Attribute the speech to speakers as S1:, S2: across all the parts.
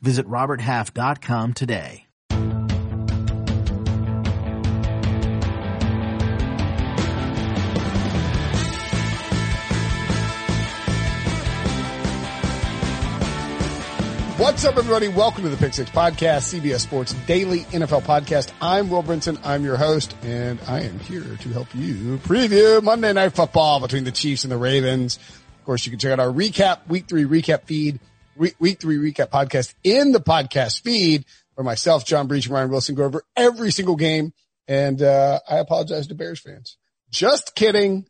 S1: Visit roberthalf.com today.
S2: What's up, everybody? Welcome to the Pick Six Podcast, CBS Sports Daily NFL Podcast. I'm Will Brinson. I'm your host, and I am here to help you preview Monday Night Football between the Chiefs and the Ravens. Of course, you can check out our recap, week three recap feed, week three recap podcast in the podcast feed where myself, John Breech, and Ryan Wilson go over every single game. And, uh, I apologize to Bears fans. Just kidding.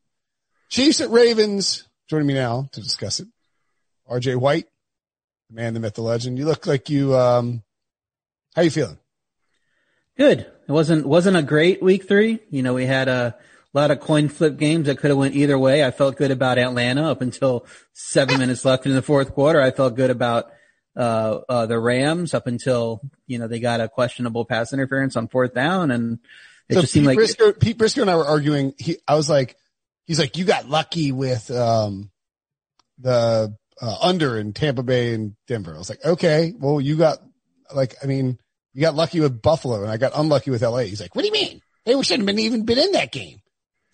S2: Chiefs at Ravens joining me now to discuss it. RJ White the man, the myth, the legend. You look like you, um, how you feeling?
S3: Good. It wasn't, wasn't a great week three. You know, we had a lot of coin flip games that could have went either way. I felt good about Atlanta up until seven minutes left in the fourth quarter. I felt good about, uh, uh, the Rams up until, you know, they got a questionable pass interference on fourth down and it so just seemed like
S2: Prisco, Pete Prisco and I were arguing. He, I was like, he's like, you got lucky with, um, the uh, under in Tampa Bay and Denver. I was like, okay, well, you got like, I mean, you got lucky with Buffalo and I got unlucky with LA. He's like, what do you mean? They shouldn't have been even been in that game.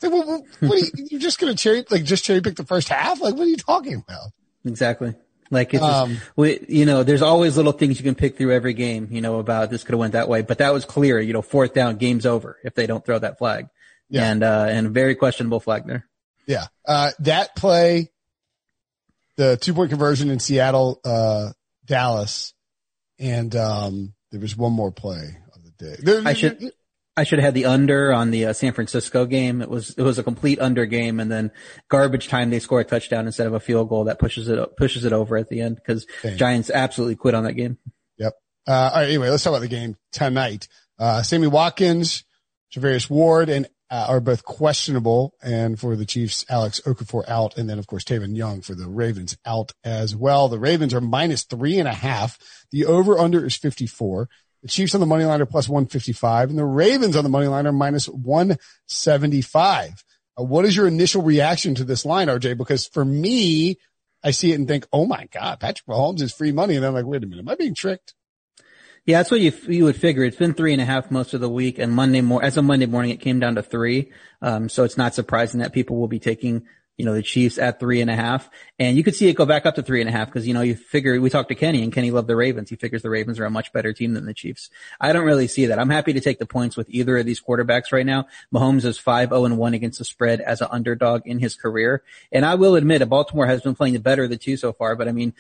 S2: Like, well, what are you, you're just going to cherry, like just cherry pick the first half? Like, what are you talking about?
S3: Exactly. Like it's, um, just, we, you know, there's always little things you can pick through every game, you know, about this could have went that way, but that was clear, you know, fourth down, game's over if they don't throw that flag. Yeah. And, uh, and very questionable flag there.
S2: Yeah. Uh, that play, the two point conversion in Seattle, uh, Dallas, and um, there was one more play of the day. There,
S3: I should. I should have had the under on the uh, San Francisco game. It was it was a complete under game, and then garbage time they score a touchdown instead of a field goal that pushes it pushes it over at the end because Giants absolutely quit on that game.
S2: Yep. Uh, all right. Anyway, let's talk about the game tonight. Uh, Sammy Watkins, Charvarius Ward, and uh, are both questionable. And for the Chiefs, Alex Okafor out. And then of course, Tavon Young for the Ravens out as well. The Ravens are minus three and a half. The over under is 54. The Chiefs on the money line are plus 155 and the Ravens on the money line are minus 175. Uh, what is your initial reaction to this line, RJ? Because for me, I see it and think, oh my God, Patrick Mahomes is free money. And I'm like, wait a minute, am I being tricked?
S3: Yeah, that's what you you would figure. It's been three and a half most of the week, and Monday more as of Monday morning, it came down to three. Um, so it's not surprising that people will be taking you know, the Chiefs at three and a half. And you could see it go back up to three and a half because, you know, you figure, we talked to Kenny and Kenny loved the Ravens. He figures the Ravens are a much better team than the Chiefs. I don't really see that. I'm happy to take the points with either of these quarterbacks right now. Mahomes is 5-0 and 1 against the spread as an underdog in his career. And I will admit, Baltimore has been playing the better of the two so far, but I mean,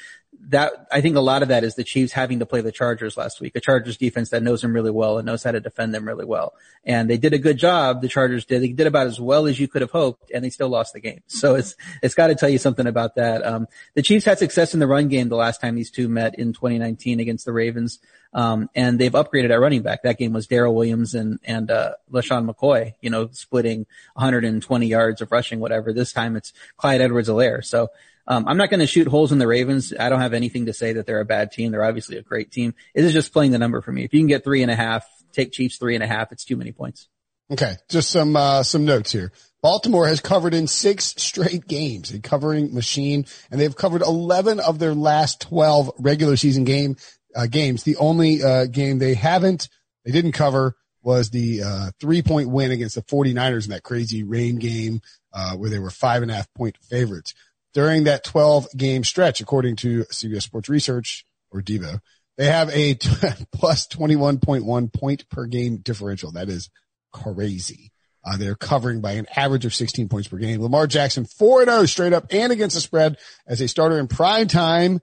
S3: that, I think a lot of that is the Chiefs having to play the Chargers last week, a Chargers defense that knows them really well and knows how to defend them really well. And they did a good job. The Chargers did. They did about as well as you could have hoped and they still lost the game. So it's, it's got to tell you something about that. Um, the Chiefs had success in the run game the last time these two met in 2019 against the Ravens. Um, and they've upgraded at running back. That game was Daryl Williams and, and, uh, LeSean McCoy, you know, splitting 120 yards of rushing, whatever. This time it's Clyde Edwards-Helaire. So, um, I'm not going to shoot holes in the Ravens. I don't have anything to say that they're a bad team. They're obviously a great team. It is just playing the number for me. If you can get three and a half, take Chiefs three and a half. It's too many points.
S2: Okay. Just some, uh, some notes here. Baltimore has covered in six straight games, a covering machine, and they've covered 11 of their last 12 regular season game, uh, games. The only, uh, game they haven't, they didn't cover was the, uh, three point win against the 49ers in that crazy rain game, uh, where they were five and a half point favorites. During that 12 game stretch, according to CBS Sports Research or Devo, they have a t- plus 21.1 point per game differential. That is crazy. Uh, they're covering by an average of 16 points per game. Lamar Jackson 4-0 straight up and against the spread as a starter in prime time.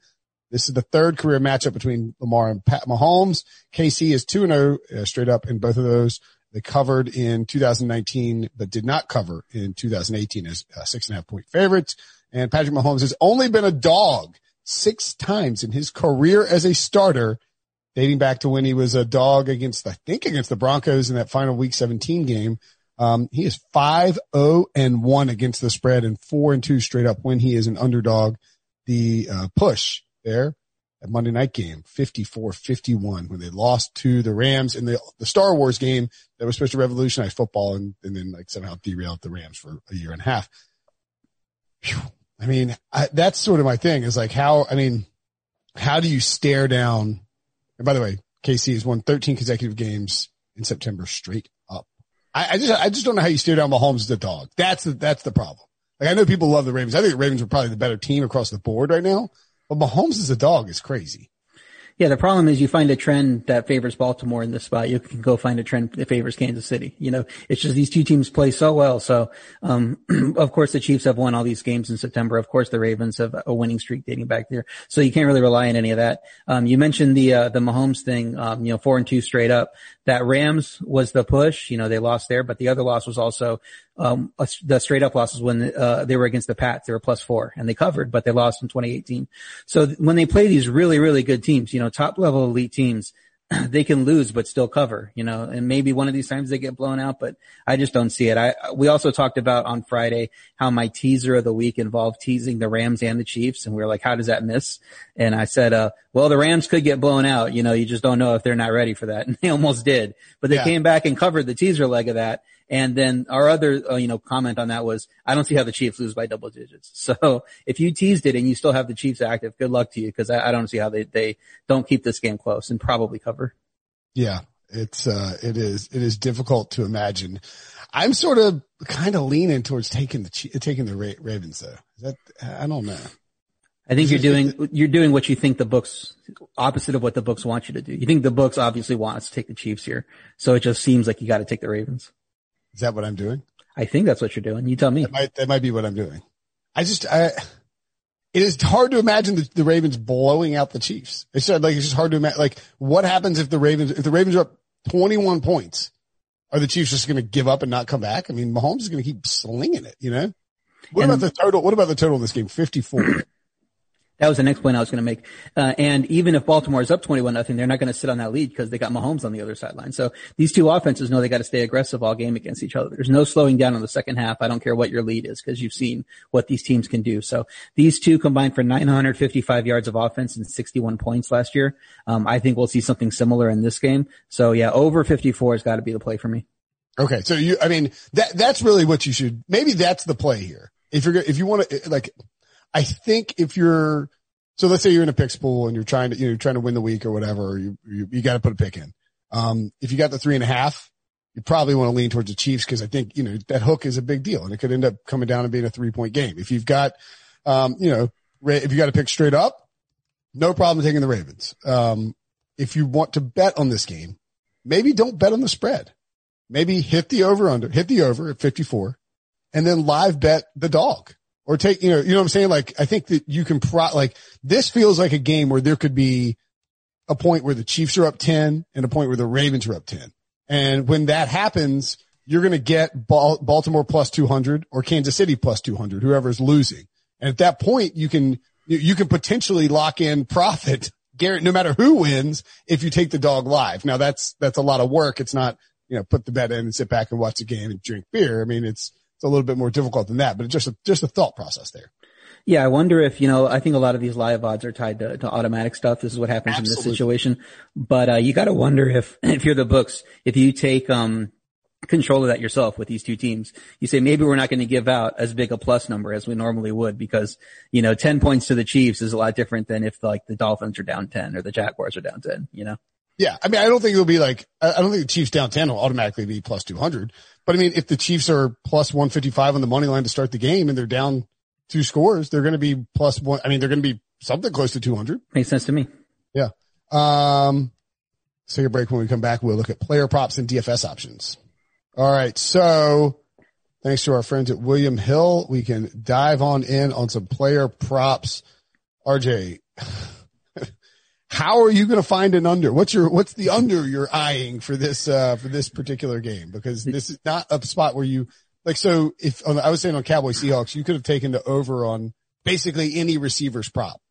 S2: This is the third career matchup between Lamar and Pat Mahomes. KC is 2-0 uh, straight up in both of those. They covered in 2019, but did not cover in 2018 as uh, six and a half point favorites. And Patrick Mahomes has only been a dog six times in his career as a starter dating back to when he was a dog against, I think against the Broncos in that final week 17 game. Um, he is 5-0 and 1 against the spread and 4 and 2 straight up when he is an underdog. The uh, push there at Monday night game, 54-51 when they lost to the Rams in the, the Star Wars game that was supposed to revolutionize football and, and then like somehow derailed the Rams for a year and a half. Whew. I mean, I, that's sort of my thing is like how, I mean, how do you stare down? And by the way, KC has won 13 consecutive games in September straight I, I, just, I just don't know how you steer down Mahomes as a dog. That's the, that's the problem. Like I know people love the Ravens. I think the Ravens are probably the better team across the board right now, but Mahomes as a dog is crazy.
S3: Yeah, the problem is you find a trend that favors Baltimore in this spot. You can go find a trend that favors Kansas City. You know, it's just these two teams play so well. So, um, of course the Chiefs have won all these games in September. Of course the Ravens have a winning streak dating back there. So you can't really rely on any of that. Um, you mentioned the, uh, the Mahomes thing, um, you know, four and two straight up. That Rams was the push. You know, they lost there, but the other loss was also um, the straight up losses when uh, they were against the Pats. They were plus four and they covered, but they lost in 2018. So th- when they play these really, really good teams, you know, top level elite teams, they can lose but still cover, you know, and maybe one of these times they get blown out, but I just don't see it. I, we also talked about on Friday how my teaser of the week involved teasing the Rams and the Chiefs. And we are like, how does that miss? And I said, uh, well, the Rams could get blown out. You know, you just don't know if they're not ready for that. And they almost did, but they yeah. came back and covered the teaser leg of that. And then our other, uh, you know, comment on that was, I don't see how the Chiefs lose by double digits. So if you teased it and you still have the Chiefs active, good luck to you because I, I, don't see how they, they don't keep this game close and probably cover.
S2: Yeah, it's, uh, it is, it is difficult to imagine. I'm sort of kind of leaning towards taking the, taking the Ravens though. Is that, I don't know.
S3: I think you're doing, you're doing what you think the books, opposite of what the books want you to do. You think the books obviously want us to take the Chiefs here. So it just seems like you got to take the Ravens.
S2: Is that what I'm doing?
S3: I think that's what you're doing. You tell me.
S2: That might, that might be what I'm doing. I just, I, it is hard to imagine the, the Ravens blowing out the Chiefs. It's just, like, it's just hard to imagine, like, what happens if the Ravens, if the Ravens are up 21 points, are the Chiefs just going to give up and not come back? I mean, Mahomes is going to keep slinging it, you know? What and, about the total? What about the total in this game? 54.
S3: That was the next point I was going to make. Uh, and even if Baltimore is up 21 nothing, they're not going to sit on that lead because they got Mahomes on the other sideline. So these two offenses know they got to stay aggressive all game against each other. There's no slowing down in the second half. I don't care what your lead is because you've seen what these teams can do. So these two combined for 955 yards of offense and 61 points last year. Um, I think we'll see something similar in this game. So yeah, over 54 has got to be the play for me.
S2: Okay. So you, I mean, that, that's really what you should, maybe that's the play here. If you're, if you want to, like, I think if you're, so let's say you're in a picks pool and you're trying to, you know, trying to win the week or whatever, or you, you, you got to put a pick in. Um, if you got the three and a half, you probably want to lean towards the Chiefs because I think, you know, that hook is a big deal and it could end up coming down and being a three point game. If you've got, um, you know, if you got to pick straight up, no problem taking the Ravens. Um, if you want to bet on this game, maybe don't bet on the spread. Maybe hit the over under, hit the over at 54 and then live bet the dog or take, you know, you know what I'm saying? Like, I think that you can pro, like, this feels like a game where there could be a point where the Chiefs are up 10 and a point where the Ravens are up 10. And when that happens, you're going to get Baltimore plus 200 or Kansas City plus 200, whoever's losing. And at that point, you can, you can potentially lock in profit, Garrett, no matter who wins, if you take the dog live. Now that's, that's a lot of work. It's not, you know, put the bet in and sit back and watch the game and drink beer. I mean, it's, it's a little bit more difficult than that, but it's just a, just a thought process there.
S3: Yeah, I wonder if, you know, I think a lot of these live odds are tied to, to automatic stuff. This is what happens Absolutely. in this situation. But, uh, you gotta wonder if, if you're the books, if you take, um, control of that yourself with these two teams. You say maybe we're not going to give out as big a plus number as we normally would because, you know, 10 points to the Chiefs is a lot different than if like the Dolphins are down 10 or the Jaguars are down 10, you know?
S2: Yeah. I mean, I don't think it'll be like, I don't think the Chiefs downtown will automatically be plus 200, but I mean, if the Chiefs are plus 155 on the money line to start the game and they're down two scores, they're going to be plus one. I mean, they're going to be something close to 200.
S3: Makes sense to me.
S2: Yeah. Um, let's take a break. When we come back, we'll look at player props and DFS options. All right. So thanks to our friends at William Hill, we can dive on in on some player props. RJ, how are you going to find an under? What's your, what's the under you're eyeing for this, uh, for this particular game? Because this is not a spot where you, like, so if I was saying on Cowboy Seahawks, you could have taken the over on basically any receiver's prop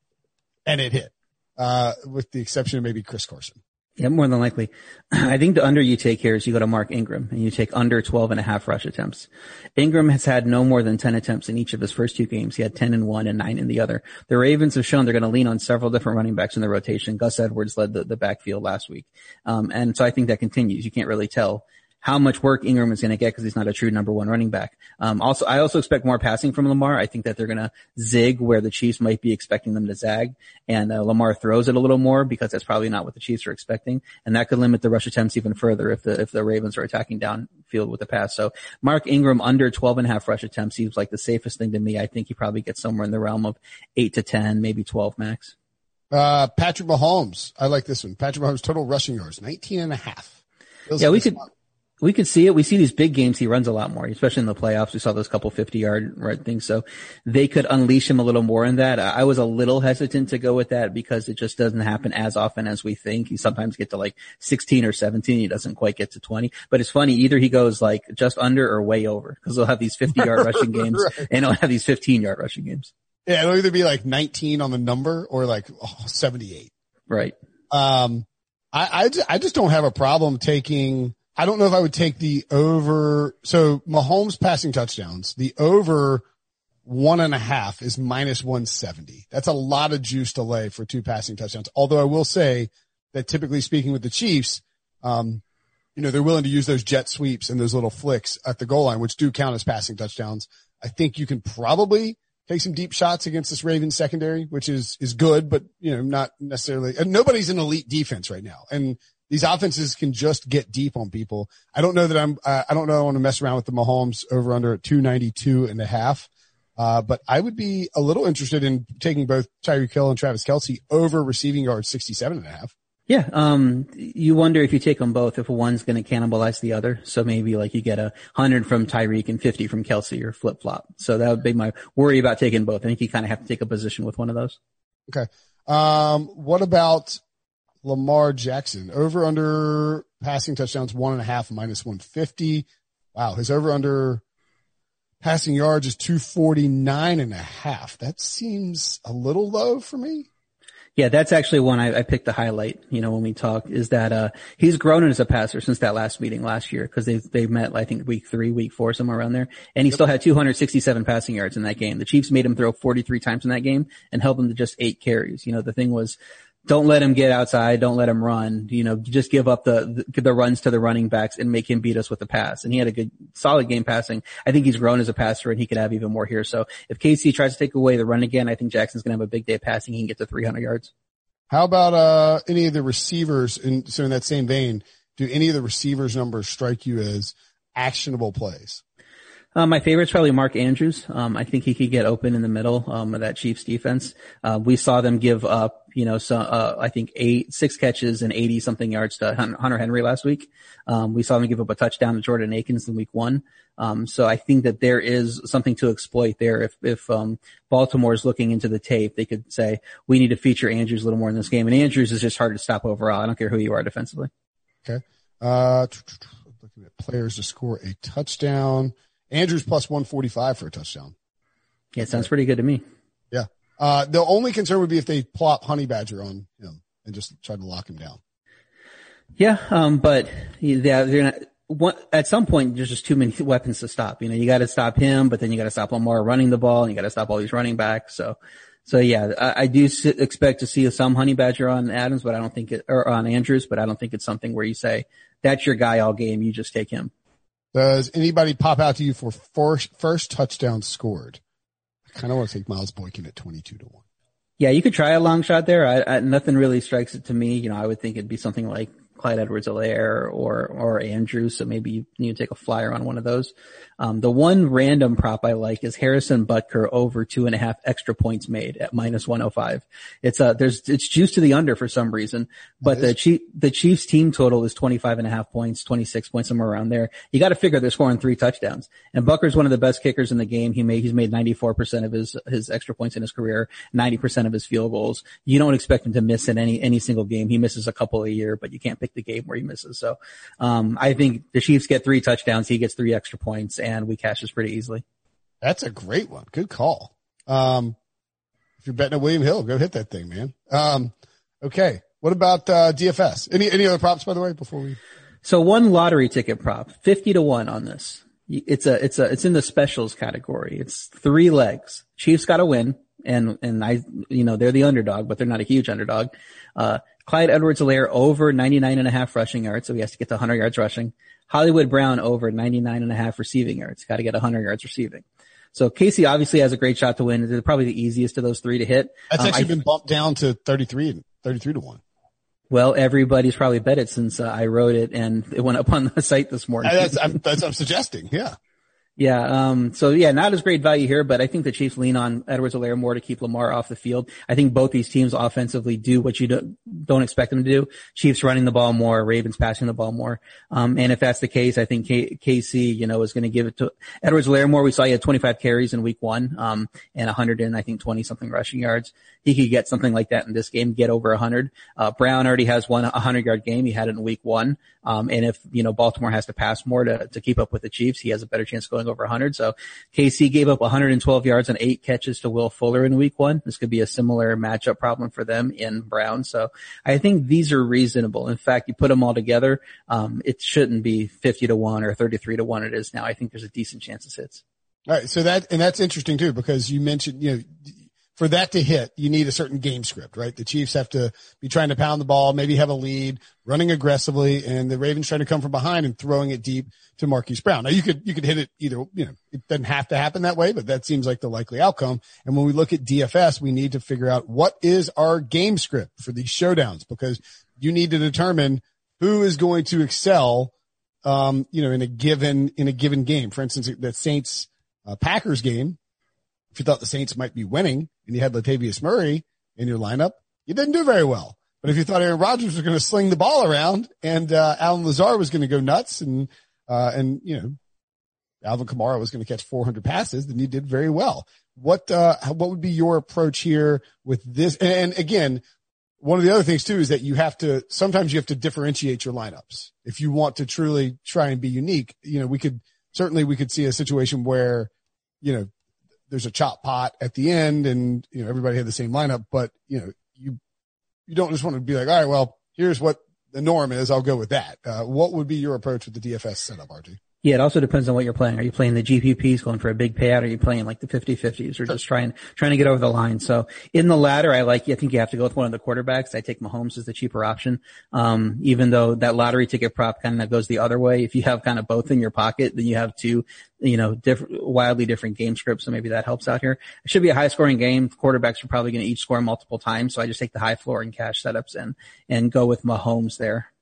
S2: and it hit, uh, with the exception of maybe Chris Carson.
S3: Yeah, more than likely. I think the under you take here is you go to Mark Ingram and you take under 12 and a half rush attempts. Ingram has had no more than 10 attempts in each of his first two games. He had 10 in one and nine in the other. The Ravens have shown they're going to lean on several different running backs in the rotation. Gus Edwards led the, the backfield last week. Um, and so I think that continues. You can't really tell how much work Ingram is going to get because he's not a true number one running back. Um, also, I also expect more passing from Lamar. I think that they're going to zig where the Chiefs might be expecting them to zag, and uh, Lamar throws it a little more because that's probably not what the Chiefs are expecting, and that could limit the rush attempts even further if the if the Ravens are attacking downfield with the pass. So Mark Ingram under 12 and a half rush attempts seems like the safest thing to me. I think he probably gets somewhere in the realm of eight to 10, maybe 12 max.
S2: Uh, Patrick Mahomes. I like this one. Patrick Mahomes total rushing yards, 19 and a half.
S3: Feels yeah, we could, we could see it. We see these big games. He runs a lot more, especially in the playoffs. We saw those couple 50 yard right things. So they could unleash him a little more in that. I was a little hesitant to go with that because it just doesn't happen as often as we think. He sometimes get to like 16 or 17. He doesn't quite get to 20, but it's funny. Either he goes like just under or way over because they'll have these 50 yard rushing games right. and he'll have these 15 yard rushing games.
S2: Yeah. It'll either be like 19 on the number or like oh, 78.
S3: Right.
S2: Um, I, I, I just don't have a problem taking I don't know if I would take the over. So Mahomes passing touchdowns, the over one and a half is minus 170. That's a lot of juice to lay for two passing touchdowns. Although I will say that typically speaking with the Chiefs, um, you know, they're willing to use those jet sweeps and those little flicks at the goal line, which do count as passing touchdowns. I think you can probably take some deep shots against this Ravens secondary, which is, is good, but you know, not necessarily, and nobody's an elite defense right now. And these offenses can just get deep on people. I don't know that I'm, uh, I don't know I want to mess around with the Mahomes over under at 292 and a half. Uh, but I would be a little interested in taking both Tyreek Hill and Travis Kelce over receiving yards 67 and a half.
S3: Yeah. Um, you wonder if you take them both, if one's going to cannibalize the other. So maybe like you get a hundred from Tyreek and 50 from Kelsey or flip flop. So that would be my worry about taking both. I think you kind of have to take a position with one of those.
S2: Okay. Um, what about Lamar Jackson. Over under passing touchdowns, one and a half minus 150. Wow. His over under passing yards is 249 and a half. That seems a little low for me.
S3: Yeah, that's actually one I, I picked the highlight, you know, when we talk is that, uh, he's grown as a passer since that last meeting last year because they, they met, I think week three, week four, somewhere around there. And he yep. still had 267 passing yards in that game. The Chiefs made him throw 43 times in that game and held him to just eight carries. You know, the thing was, don't let him get outside. Don't let him run. You know, just give up the, the, the runs to the running backs and make him beat us with the pass. And he had a good, solid game passing. I think he's grown as a passer and he could have even more here. So if KC tries to take away the run again, I think Jackson's going to have a big day passing. He can get to 300 yards.
S2: How about, uh, any of the receivers? And so in that same vein, do any of the receivers numbers strike you as actionable plays?
S3: Uh, my favorite's probably Mark Andrews. Um, I think he could get open in the middle um, of that Chiefs defense. Uh, we saw them give up, you know, so uh, I think eight, six catches and eighty something yards to Hunter Henry last week. Um, we saw them give up a touchdown to Jordan Akins in Week One. Um, so I think that there is something to exploit there. If if um, Baltimore is looking into the tape, they could say we need to feature Andrews a little more in this game. And Andrews is just hard to stop overall. I don't care who you are defensively.
S2: Okay. Uh, looking at players to score a touchdown. Andrews plus 145 for a touchdown.
S3: Yeah, it sounds pretty good to me.
S2: Yeah. Uh, the only concern would be if they plop Honey Badger on him and just try to lock him down.
S3: Yeah. Um, but yeah, they're not, one, at some point, there's just too many weapons to stop. You know, you got to stop him, but then you got to stop Lamar running the ball and you got to stop all these running backs. So, so yeah, I, I do expect to see some honey badger on Adams, but I don't think it, or on Andrews, but I don't think it's something where you say, that's your guy all game. You just take him.
S2: Does anybody pop out to you for first, first touchdown scored? I kind of want to take Miles Boykin at 22 to 1.
S3: Yeah, you could try a long shot there. I, I, nothing really strikes it to me. You know, I would think it'd be something like Clyde Edwards-Helaire or, or Andrews. So maybe you need to take a flyer on one of those. Um, the one random prop I like is Harrison Butker over two and a half extra points made at minus 105. It's uh there's, it's juice to the under for some reason, but the Chief, the Chiefs team total is 25 and a half points, 26 points, somewhere around there. You got to figure they're scoring three touchdowns and Butker's one of the best kickers in the game. He made, he's made 94% of his, his extra points in his career, 90% of his field goals. You don't expect him to miss in any, any single game. He misses a couple a year, but you can't pick the game where he misses. So, um, I think the Chiefs get three touchdowns. He gets three extra points and we cash this pretty easily.
S2: That's a great one. Good call. Um, if you're betting at William Hill, go hit that thing, man. Um, okay. What about uh, DFS? Any any other props by the way before we?
S3: So one lottery ticket prop, fifty to one on this. It's a it's a it's in the specials category. It's three legs. Chiefs got to win, and and I you know they're the underdog, but they're not a huge underdog. Uh, Clyde Edwards-Helaire over 99 and a half rushing yards, so he has to get to 100 yards rushing. Hollywood Brown over 99 and a half receiving yards, got to get 100 yards receiving. So KC obviously has a great shot to win. It's probably the easiest of those three to hit.
S2: That's um, actually I, been bumped down to 33 and 33 to one.
S3: Well, everybody's probably bet it since uh, I wrote it and it went up on the site this morning.
S2: that's, I'm, that's I'm suggesting. Yeah.
S3: Yeah. Um, so yeah, not as great value here, but I think the Chiefs lean on Edwards-Helaire more to keep Lamar off the field. I think both these teams offensively do what you do, not expect them to do. Chiefs running the ball more, Ravens passing the ball more. Um, and if that's the case, I think K- KC, you know, is going to give it to Edwards-Helaire more. We saw he had 25 carries in week one, um, and 100 and I think 20 something rushing yards. He could get something like that in this game, get over 100. Uh, Brown already has one 100 yard game. He had it in week one. Um, and if, you know, Baltimore has to pass more to, to keep up with the Chiefs, he has a better chance going over 100. So KC gave up 112 yards and eight catches to Will Fuller in week one. This could be a similar matchup problem for them in Brown. So I think these are reasonable. In fact, you put them all together, um, it shouldn't be 50 to one or 33 to one it is now. I think there's a decent chance it hits.
S2: All right. So that, and that's interesting too, because you mentioned, you know, for that to hit, you need a certain game script, right? The Chiefs have to be trying to pound the ball, maybe have a lead, running aggressively, and the Ravens trying to come from behind and throwing it deep to Marquise Brown. Now you could, you could hit it either, you know, it doesn't have to happen that way, but that seems like the likely outcome. And when we look at DFS, we need to figure out what is our game script for these showdowns because you need to determine who is going to excel, um, you know, in a given, in a given game. For instance, the Saints, uh, Packers game, if you thought the Saints might be winning and you had Latavius Murray in your lineup, you didn't do very well. But if you thought Aaron Rodgers was going to sling the ball around and uh, Allen Lazard was going to go nuts and uh, and you know Alvin Kamara was going to catch 400 passes, then you did very well. What uh, what would be your approach here with this? And again, one of the other things too is that you have to sometimes you have to differentiate your lineups if you want to truly try and be unique. You know, we could certainly we could see a situation where you know there's a chop pot at the end and, you know, everybody had the same lineup, but you know, you, you don't just want to be like, all right, well, here's what the norm is. I'll go with that. Uh, what would be your approach with the DFS setup, RJ?
S3: Yeah, it also depends on what you're playing. Are you playing the GPPs going for a big payout? Or Are you playing like the 50-50s or just trying, trying to get over the line? So in the latter, I like, I think you have to go with one of the quarterbacks. I take Mahomes as the cheaper option. Um, even though that lottery ticket prop kind of goes the other way. If you have kind of both in your pocket, then you have two, you know, different, wildly different game scripts. So maybe that helps out here. It should be a high scoring game. Quarterbacks are probably going to each score multiple times. So I just take the high floor and cash setups and, and go with Mahomes there.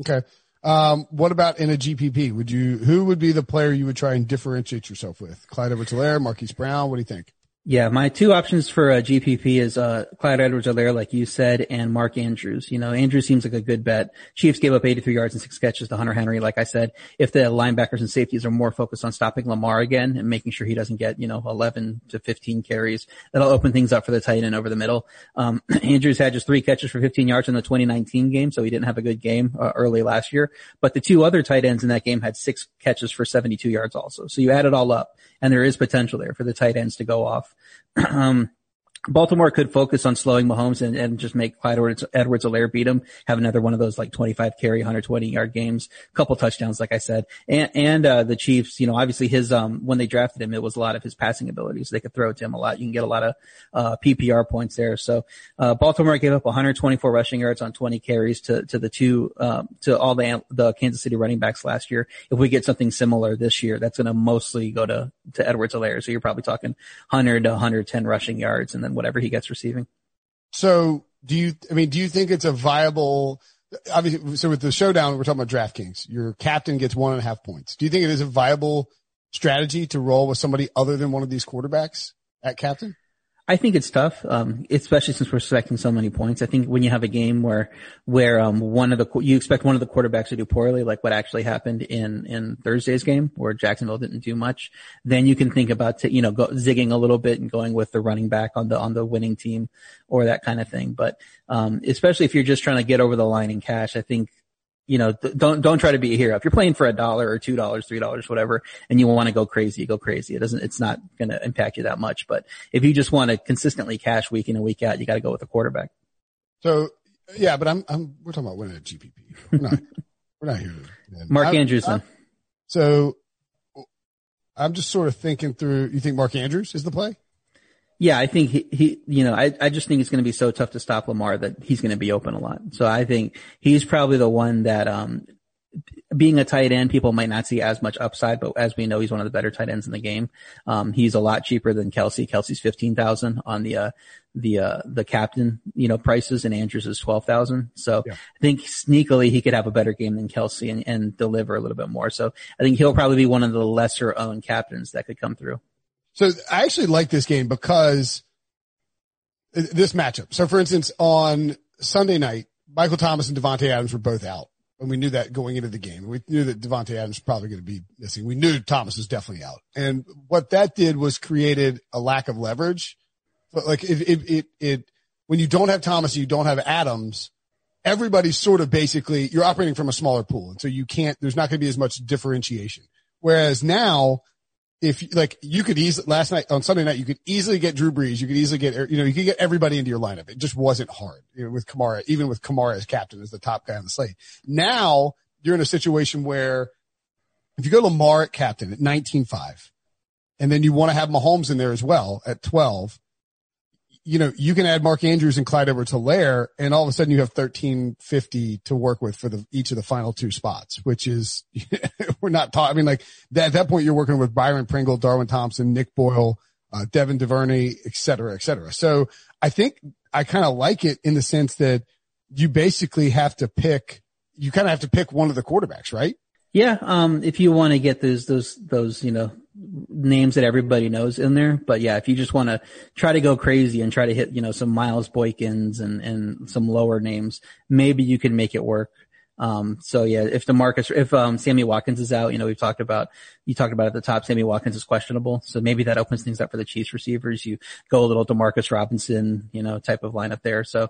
S2: Okay. Um, what about in a GPP? Would you, who would be the player you would try and differentiate yourself with? Clyde Edwards-Helaire, Marquise Brown? What do you think?
S3: Yeah, my two options for a GPP is uh, Clyde Edwards-Helaire, like you said, and Mark Andrews. You know, Andrews seems like a good bet. Chiefs gave up 83 yards and six catches to Hunter Henry. Like I said, if the linebackers and safeties are more focused on stopping Lamar again and making sure he doesn't get, you know, 11 to 15 carries, that'll open things up for the tight end over the middle. Um, Andrews had just three catches for 15 yards in the 2019 game, so he didn't have a good game uh, early last year. But the two other tight ends in that game had six catches for 72 yards also. So you add it all up, and there is potential there for the tight ends to go off. um, Baltimore could focus on slowing Mahomes and, and just make Clyde Edwards, Edwards Helaire beat him, have another one of those like 25 carry, 120 yard games, couple touchdowns, like I said. And, and, uh, the Chiefs, you know, obviously his, um, when they drafted him, it was a lot of his passing abilities. They could throw to him a lot. You can get a lot of, uh, PPR points there. So, uh, Baltimore gave up 124 rushing yards on 20 carries to, to the two, um, to all the, the Kansas City running backs last year. If we get something similar this year, that's going to mostly go to, to Edwards Helaire. So you're probably talking 100 to 110 rushing yards and then whatever he gets receiving.
S2: So do you, I mean, do you think it's a viable, obviously, so with the showdown, we're talking about DraftKings, your captain gets one and a half points. Do you think it is a viable strategy to roll with somebody other than one of these quarterbacks at captain?
S3: I think it's tough, um, especially since we're expecting so many points. I think when you have a game where, where, um, one of the, you expect one of the quarterbacks to do poorly, like what actually happened in, in Thursday's game where Jacksonville didn't do much, then you can think about, t- you know, go, zigging a little bit and going with the running back on the, on the winning team or that kind of thing. But, um, especially if you're just trying to get over the line in cash, I think you know, don't, don't try to be a hero. If you're playing for a dollar or two dollars, three dollars, whatever, and you want to go crazy, go crazy. It doesn't, it's not going to impact you that much. But if you just want to consistently cash week in and week out, you got to go with a quarterback.
S2: So Yeah, but I'm, I'm, we're talking about winning a GPP. We're not, we're not here.
S3: To, Mark I'm, Andrews. I'm,
S2: so I'm just sort of thinking through, you think Mark Andrews is the play?
S3: Yeah, I think he, he you know, I, I just think it's going to be so tough to stop Lamar that he's going to be open a lot. So I think he's probably the one that, um, being a tight end, people might not see as much upside, but as we know, he's one of the better tight ends in the game. Um, he's a lot cheaper than Kelce. Kelce's 15,000 on the, uh, the, uh, the captain, you know, prices and Andrews is 12,000. So yeah. I think sneakily he could have a better game than Kelce and, and deliver a little bit more. So I think he'll probably be one of the lesser owned captains that could come through.
S2: So I actually like this game because this matchup. So for instance, on Sunday night, Michael Thomas and Davante Adams were both out. And we knew that going into the game. We knew that Davante Adams was probably going to be missing. We knew Thomas was definitely out. And what that did was created a lack of leverage. But like it, it, it, it when you don't have Thomas, you don't have Adams, everybody's sort of basically, you're operating from a smaller pool. And so you can't, there's not going to be as much differentiation. Whereas now if like you could easily last night on Sunday night, you could easily get Drew Brees. You could easily get, er, you know, you could get everybody into your lineup. It just wasn't hard you know, with Kamara, even with Kamara as captain as the top guy on the slate. Now you're in a situation where if you go Lamar at captain at 19.5 and then you want to have Mahomes in there as well at 12, you know, you can add Mark Andrews and Clyde Edwards Helaire and all of a sudden you have 1350 to work with for the, each of the final two spots, which is, we're not talking, I mean, like that, at that point you're working with Byron Pringle, Darwin Thompson, Nick Boyle, uh, Devin Duvernay, et cetera, et cetera. So I think I kind of like it in the sense that you basically have to pick, you kind of have to pick one of the quarterbacks, right?
S3: Yeah. Um, if you want to get those, those, those, you know, names that everybody knows in there. But yeah, if you just want to try to go crazy and try to hit, you know, some Miles Boykins and, and some lower names, maybe you can make it work. Um, so yeah, if the Marcus, if, um, Sammy Watkins is out, you know, we've talked about, you talked about at the top, Sammy Watkins is questionable. So maybe that opens things up for the Chiefs receivers. You go a little Demarcus Robinson, you know, type of lineup there. So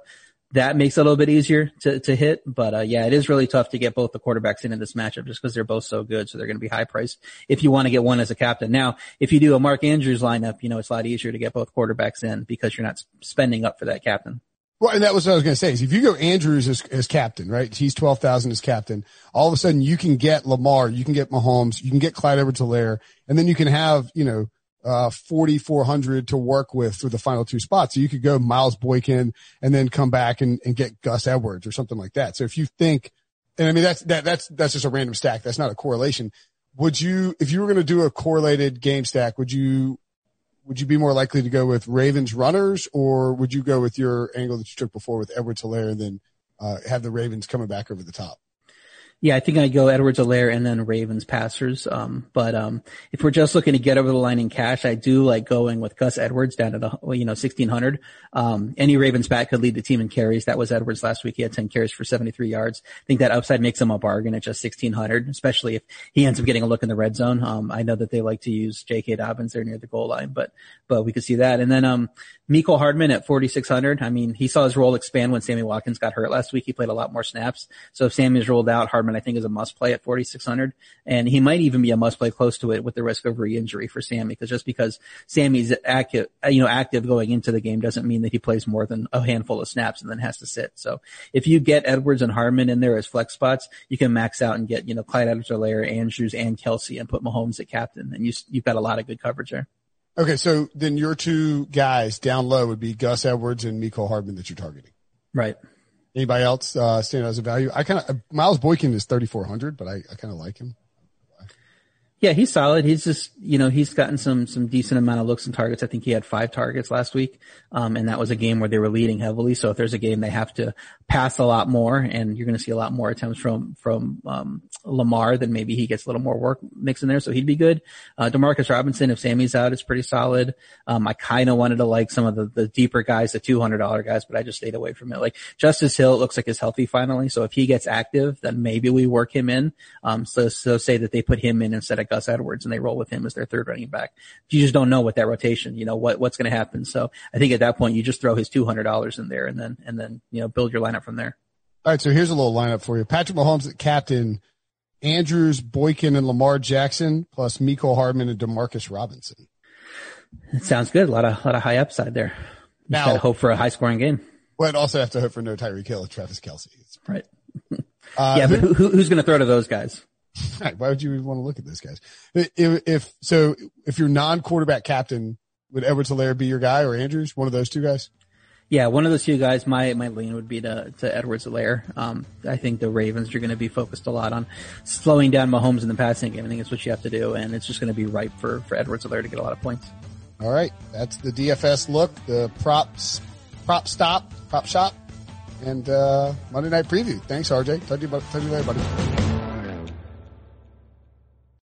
S3: that makes it a little bit easier to, to hit. But, uh, yeah, it is really tough to get both the quarterbacks in in this matchup just because they're both so good. So they're going to be high priced if you want to get one as a captain. Now, if you do a Mark Andrews lineup, you know, it's a lot easier to get both quarterbacks in because you're not spending up for that captain.
S2: Well, and that was what I was going to say is if you go Andrews as, as captain, right? He's 12,000 as captain. All of a sudden you can get Lamar, you can get Mahomes, you can get Clyde Edwards Helaire, and then you can have, you know, uh, 4,400 to work with for the final two spots. So you could go Miles Boykin and then come back and, and get Gus Edwards or something like that. So if you think, and I mean, that's, that, that's, that's just a random stack. That's not a correlation. Would you, if you were going to do a correlated game stack, would you, would you be more likely to go with Ravens runners or would you go with your angle that you took before with Edwards Helaire and then, uh, have the Ravens coming back over the top?
S3: Yeah, I think I go Edwards Helaire and then Ravens passers. Um, but, um, if we're just looking to get over the line in cash, I do like going with Gus Edwards down at, a, you know, 1600. Um, any Ravens back could lead the team in carries. That was Edwards last week. He had 10 carries for 73 yards. I think that upside makes him a bargain at just 1600, especially if he ends up getting a look in the red zone. Um, I know that they like to use J.K. Dobbins there near the goal line, but, but we could see that. And then, um, Mecole Hardman at 4600. I mean, he saw his role expand when Sammy Watkins got hurt last week. He played a lot more snaps. So if Sammy's rolled out, Hardman I think is a must play at 4,600 and he might even be a must play close to it with the risk of re-injury for Sammy because just because Sammy's active, you know, active going into the game doesn't mean that he plays more than a handful of snaps and then has to sit. So if you get Edwards and Hardman in there as flex spots, you can max out and get, you know, Clyde Edwards-Helaire, Andrews and Kelsey and put Mahomes at captain and you, you've got a lot of good coverage there.
S2: Okay. So then your two guys down low would be Gus Edwards and Mecole Hardman that you're targeting.
S3: Right.
S2: Anybody else uh, stand out as a value? I kind of Miles Boykin is 3,400, but I, I kind of like him.
S3: Yeah, he's solid. He's just, you know, he's gotten some, some decent amount of looks and targets. I think he had five targets last week. Um, and that was a game where they were leading heavily. So if there's a game they have to pass a lot more and you're going to see a lot more attempts from, from, um, Lamar, then maybe he gets a little more work mixed in there. So he'd be good. Uh, Demarcus Robinson, if Sammy's out, is pretty solid. Um, I kind of wanted to like some of the, the deeper guys, the $200 guys, but I just stayed away from it. Like Justice Hill, it looks like is healthy finally. So if he gets active, then maybe we work him in. Um, so, so say that they put him in instead of Gus Edwards and they roll with him as their third running back. You just don't know what that rotation, you know, what, what's going to happen. So I think at that point you just throw his $200 in there and then, and then, you know, build your lineup from there.
S2: All right. So here's a little lineup for you. Patrick Mahomes at captain, Andrews, Boykin, and Lamar Jackson, plus Mecole Hardman and Demarcus Robinson.
S3: It sounds good. A lot of, a lot of high upside there. Now, hope for a high scoring game.
S2: But also have to hope for no Tyreek Hill, or Travis Kelce.
S3: Right. Uh, yeah, but who, who's going to throw to those guys?
S2: Right. Why would you even want to look at those guys? If, if so, if your non-quarterback captain would Edwards Helaire be your guy or Andrews, one of those two guys?
S3: Yeah, one of those two guys. My my lean would be to to Edwards Helaire. Um, I think the Ravens are going to be focused a lot on slowing down Mahomes in the passing game. I think it's what you have to do, and it's just going to be ripe for for Edwards Helaire to get a lot of points.
S2: All right, that's the DFS look, the props, prop stop, prop shop, and uh, Monday night preview. Thanks, RJ. Talk to you, about, talk to you later, buddy.